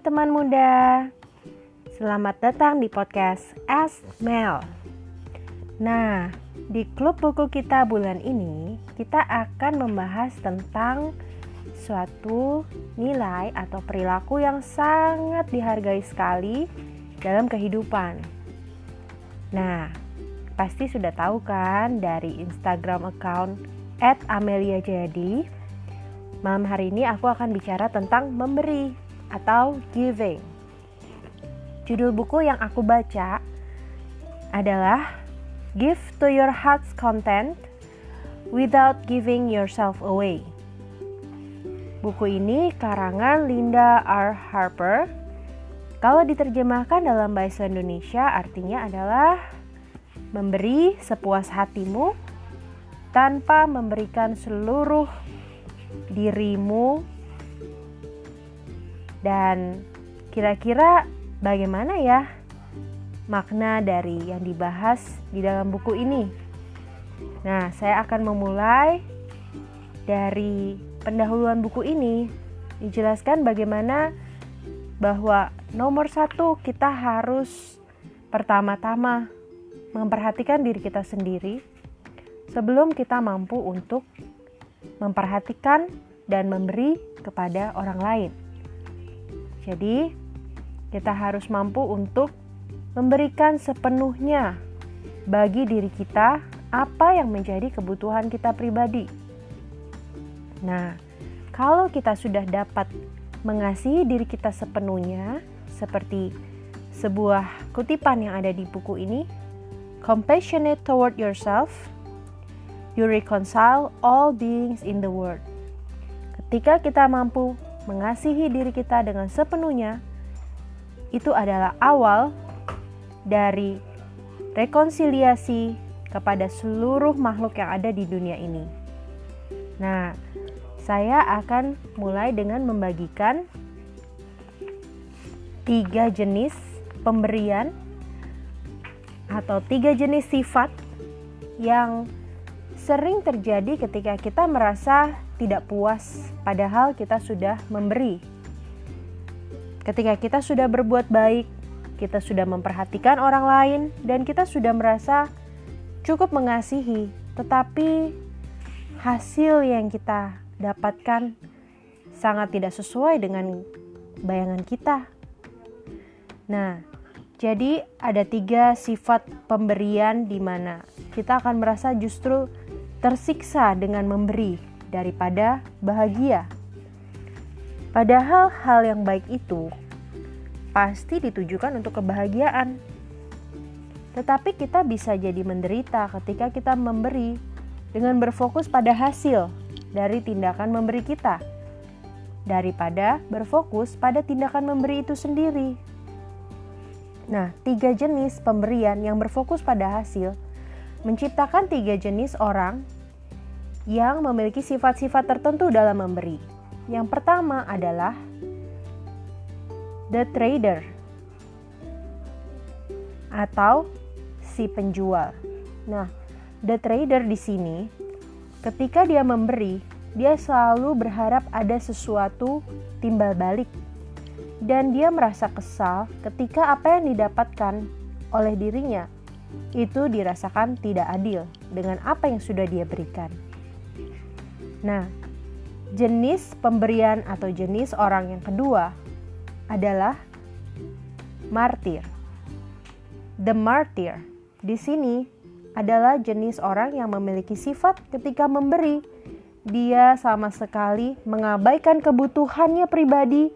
teman muda, selamat datang di podcast Ask Mel. Nah, di klub buku kita bulan ini, kita akan membahas tentang suatu nilai atau perilaku yang sangat dihargai sekali dalam kehidupan. Nah, pasti sudah tahu kan dari Instagram account @ameliajayadi Malam hari ini aku akan bicara tentang memberi atau giving. Judul buku yang aku baca adalah Give to Your Heart's Content Without Giving Yourself Away. Buku ini karangan Linda R. Harper. Kalau diterjemahkan dalam bahasa Indonesia artinya adalah memberi sepuas hatimu tanpa memberikan seluruh dirimu dan kira-kira bagaimana ya makna dari yang dibahas di dalam buku ini. Nah, saya akan memulai dari pendahuluan buku ini dijelaskan bagaimana bahwa nomor satu kita harus pertama-tama memperhatikan diri kita sendiri sebelum kita mampu untuk memperhatikan dan memberi kepada orang lain. Jadi, kita harus mampu untuk memberikan sepenuhnya bagi diri kita apa yang menjadi kebutuhan kita pribadi. Nah, kalau kita sudah dapat mengasihi diri kita sepenuhnya, seperti sebuah kutipan yang ada di buku ini, compassionate toward yourself You reconcile all beings in the world. Ketika kita mampu mengasihi diri kita dengan sepenuhnya, itu adalah awal dari rekonsiliasi kepada seluruh makhluk yang ada di dunia ini. Nah, saya akan mulai dengan membagikan tiga jenis pemberian atau tiga jenis sifat yang sering terjadi ketika kita merasa tidak puas, padahal kita sudah memberi. Ketika kita sudah berbuat baik, kita sudah memperhatikan orang lain, dan kita sudah merasa cukup mengasihi, tetapi hasil yang kita dapatkan sangat tidak sesuai dengan bayangan kita. Nah, jadi ada tiga sifat pemberian di mana kita akan merasa justru tersiksa dengan memberi daripada bahagia. Padahal hal yang baik itu pasti ditujukan untuk kebahagiaan. Tetapi kita bisa jadi menderita ketika kita memberi dengan berfokus pada hasil dari tindakan memberi kita daripada berfokus pada tindakan memberi itu sendiri. Nah, tiga jenis pemberian yang berfokus pada hasil menciptakan tiga jenis orang yang memiliki sifat-sifat tertentu dalam memberi. Yang pertama adalah the trader atau si penjual. Nah, the trader di sini ketika dia memberi, dia selalu berharap ada sesuatu timbal balik dan dia merasa kesal ketika apa yang didapatkan oleh dirinya itu dirasakan tidak adil dengan apa yang sudah dia berikan. Nah, jenis pemberian atau jenis orang yang kedua adalah martir. The martyr di sini adalah jenis orang yang memiliki sifat ketika memberi, dia sama sekali mengabaikan kebutuhannya pribadi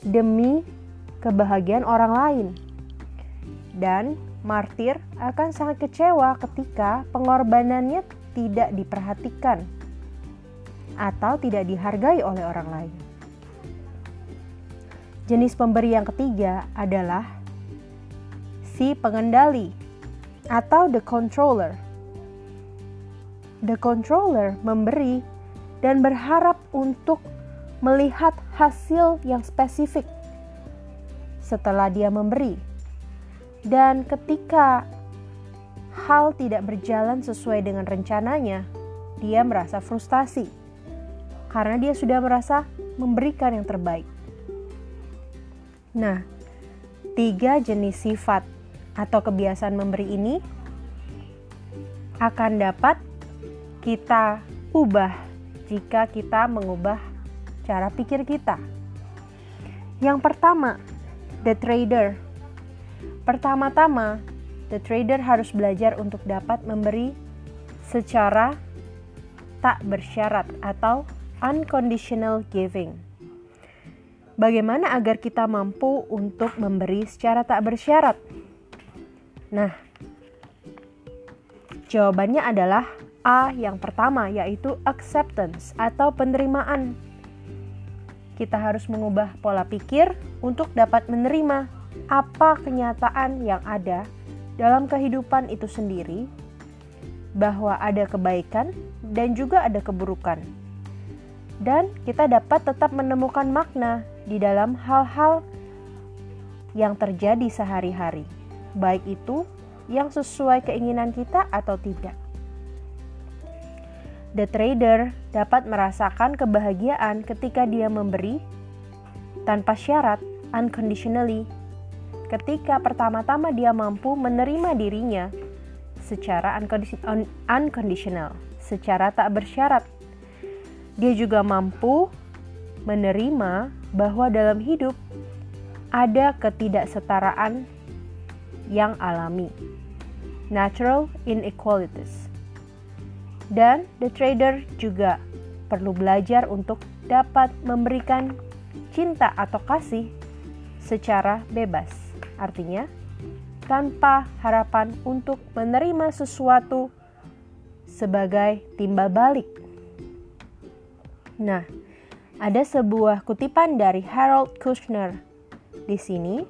demi kebahagiaan orang lain. Dan martir akan sangat kecewa ketika pengorbanannya tidak diperhatikan atau tidak dihargai oleh orang lain. Jenis pemberi yang ketiga adalah si pengendali atau the controller. The controller memberi dan berharap untuk melihat hasil yang spesifik setelah dia memberi dan ketika hal tidak berjalan sesuai dengan rencananya, dia merasa frustasi karena dia sudah merasa memberikan yang terbaik. Nah, tiga jenis sifat atau kebiasaan memberi ini akan dapat kita ubah jika kita mengubah cara pikir kita. Yang pertama, the trader. Pertama-tama, the trader harus belajar untuk dapat memberi secara tak bersyarat atau unconditional giving. Bagaimana agar kita mampu untuk memberi secara tak bersyarat? Nah, jawabannya adalah A yang pertama, yaitu acceptance atau penerimaan. Kita harus mengubah pola pikir untuk dapat menerima apa kenyataan yang ada dalam kehidupan itu sendiri, bahwa ada kebaikan dan juga ada keburukan dan kita dapat tetap menemukan makna di dalam hal-hal yang terjadi sehari-hari, baik itu yang sesuai keinginan kita atau tidak. The trader dapat merasakan kebahagiaan ketika dia memberi tanpa syarat, unconditionally, ketika pertama-tama dia mampu menerima dirinya secara unconditional, secara tak bersyarat dia juga mampu menerima bahwa dalam hidup ada ketidaksetaraan yang alami, natural inequalities. Dan the trader juga perlu belajar untuk dapat memberikan cinta atau kasih secara bebas. Artinya, tanpa harapan untuk menerima sesuatu sebagai timbal balik Nah, ada sebuah kutipan dari Harold Kushner di sini.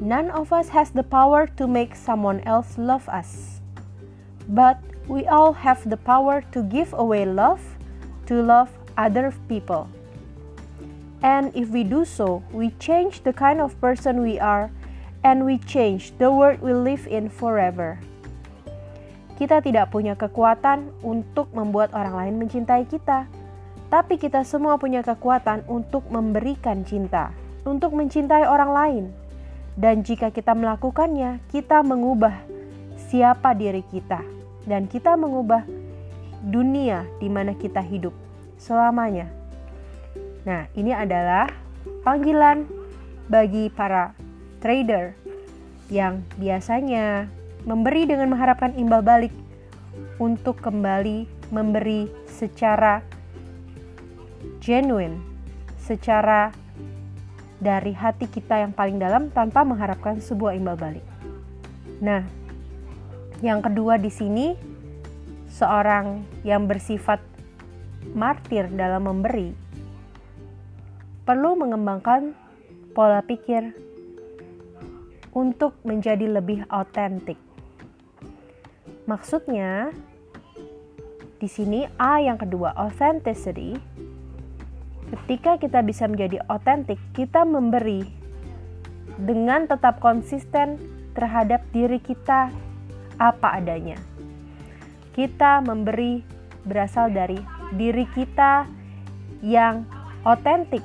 None of us has the power to make someone else love us. But we all have the power to give away love to love other people. And if we do so, we change the kind of person we are and we change the world we live in forever. Kita tidak punya kekuatan untuk membuat orang lain mencintai kita, tapi kita semua punya kekuatan untuk memberikan cinta, untuk mencintai orang lain. Dan jika kita melakukannya, kita mengubah siapa diri kita, dan kita mengubah dunia di mana kita hidup selamanya. Nah, ini adalah panggilan bagi para trader yang biasanya memberi dengan mengharapkan imbal balik untuk kembali memberi secara genuine, secara dari hati kita yang paling dalam tanpa mengharapkan sebuah imbal balik. Nah, yang kedua di sini seorang yang bersifat martir dalam memberi perlu mengembangkan pola pikir untuk menjadi lebih autentik. Maksudnya, di sini A yang kedua, authenticity. Ketika kita bisa menjadi otentik, kita memberi dengan tetap konsisten terhadap diri kita apa adanya. Kita memberi berasal dari diri kita yang otentik,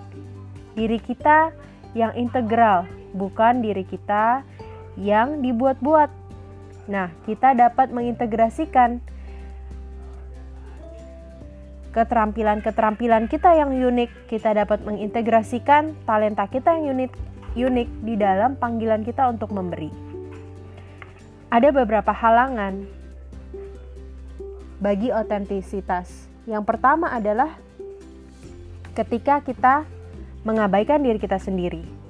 diri kita yang integral, bukan diri kita yang dibuat-buat. Nah, kita dapat mengintegrasikan keterampilan-keterampilan kita yang unik, kita dapat mengintegrasikan talenta kita yang unik, unik di dalam panggilan kita untuk memberi. Ada beberapa halangan bagi otentisitas. Yang pertama adalah ketika kita mengabaikan diri kita sendiri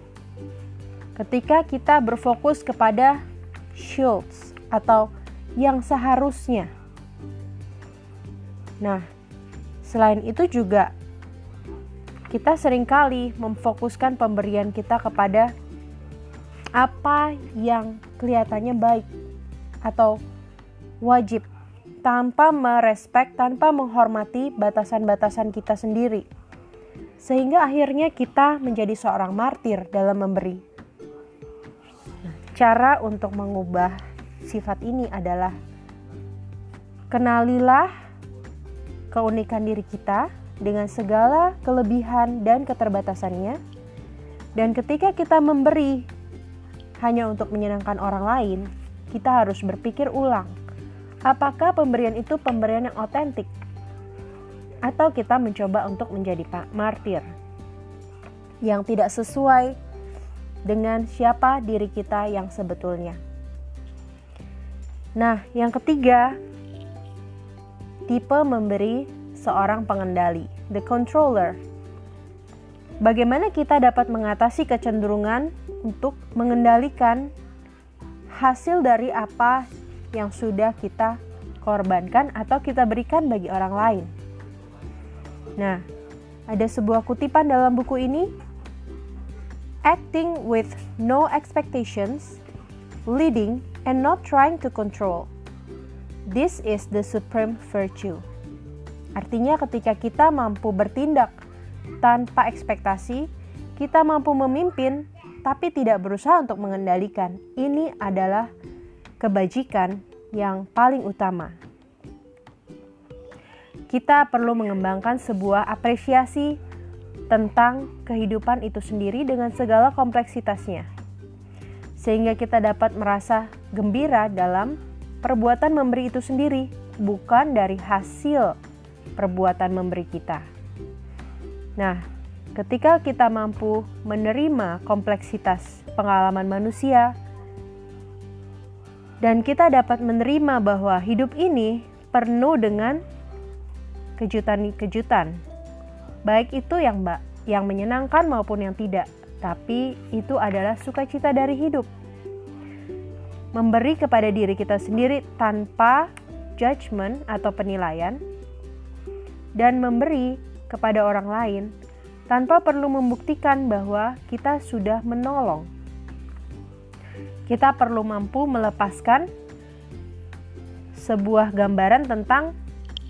ketika kita berfokus kepada shields atau yang seharusnya. Nah, selain itu juga kita sering kali memfokuskan pemberian kita kepada apa yang kelihatannya baik atau wajib tanpa merespek, tanpa menghormati batasan-batasan kita sendiri. Sehingga akhirnya kita menjadi seorang martir dalam memberi. Cara untuk mengubah sifat ini adalah kenalilah keunikan diri kita dengan segala kelebihan dan keterbatasannya Dan ketika kita memberi hanya untuk menyenangkan orang lain, kita harus berpikir ulang. Apakah pemberian itu pemberian yang otentik? Atau kita mencoba untuk menjadi martir yang tidak sesuai dengan siapa diri kita yang sebetulnya. Nah, yang ketiga, tipe memberi seorang pengendali, the controller. Bagaimana kita dapat mengatasi kecenderungan untuk mengendalikan hasil dari apa yang sudah kita korbankan atau kita berikan bagi orang lain? Nah, ada sebuah kutipan dalam buku ini acting with no expectations, leading and not trying to control. This is the supreme virtue. Artinya ketika kita mampu bertindak tanpa ekspektasi, kita mampu memimpin tapi tidak berusaha untuk mengendalikan. Ini adalah kebajikan yang paling utama. Kita perlu mengembangkan sebuah apresiasi tentang kehidupan itu sendiri dengan segala kompleksitasnya, sehingga kita dapat merasa gembira dalam perbuatan memberi itu sendiri, bukan dari hasil perbuatan memberi kita. Nah, ketika kita mampu menerima kompleksitas pengalaman manusia, dan kita dapat menerima bahwa hidup ini penuh dengan kejutan-kejutan, baik itu yang mbak yang menyenangkan maupun yang tidak, tapi itu adalah sukacita dari hidup. Memberi kepada diri kita sendiri tanpa judgment atau penilaian, dan memberi kepada orang lain tanpa perlu membuktikan bahwa kita sudah menolong. Kita perlu mampu melepaskan sebuah gambaran tentang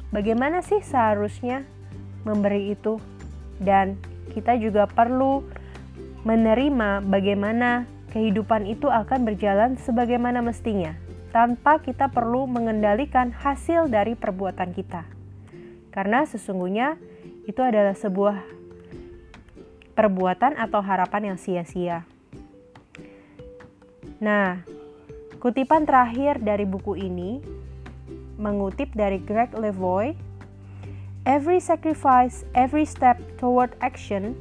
bagaimana sih seharusnya memberi itu, dan kita juga perlu menerima bagaimana kehidupan itu akan berjalan sebagaimana mestinya, tanpa kita perlu mengendalikan hasil dari perbuatan kita karena sesungguhnya itu adalah sebuah perbuatan atau harapan yang sia-sia. Nah, kutipan terakhir dari buku ini mengutip dari Greg Levoy, Every sacrifice, every step toward action,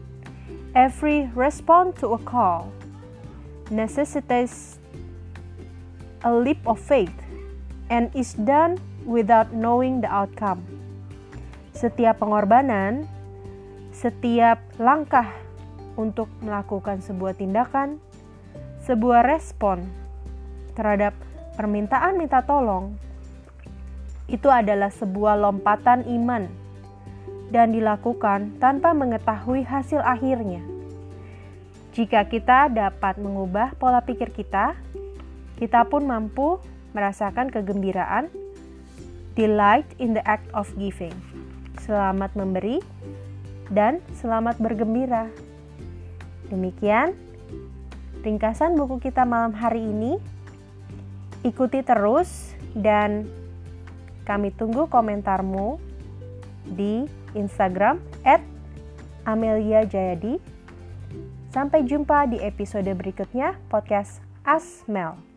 every response to a call necessitates a leap of faith and is done without knowing the outcome. Setiap pengorbanan, setiap langkah untuk melakukan sebuah tindakan, sebuah respon terhadap permintaan minta tolong, itu adalah sebuah lompatan iman dan dilakukan tanpa mengetahui hasil akhirnya. Jika kita dapat mengubah pola pikir kita, kita pun mampu merasakan kegembiraan, delight in the act of giving selamat memberi, dan selamat bergembira. Demikian ringkasan buku kita malam hari ini. Ikuti terus dan kami tunggu komentarmu di Instagram Jayadi. Sampai jumpa di episode berikutnya podcast Asmel.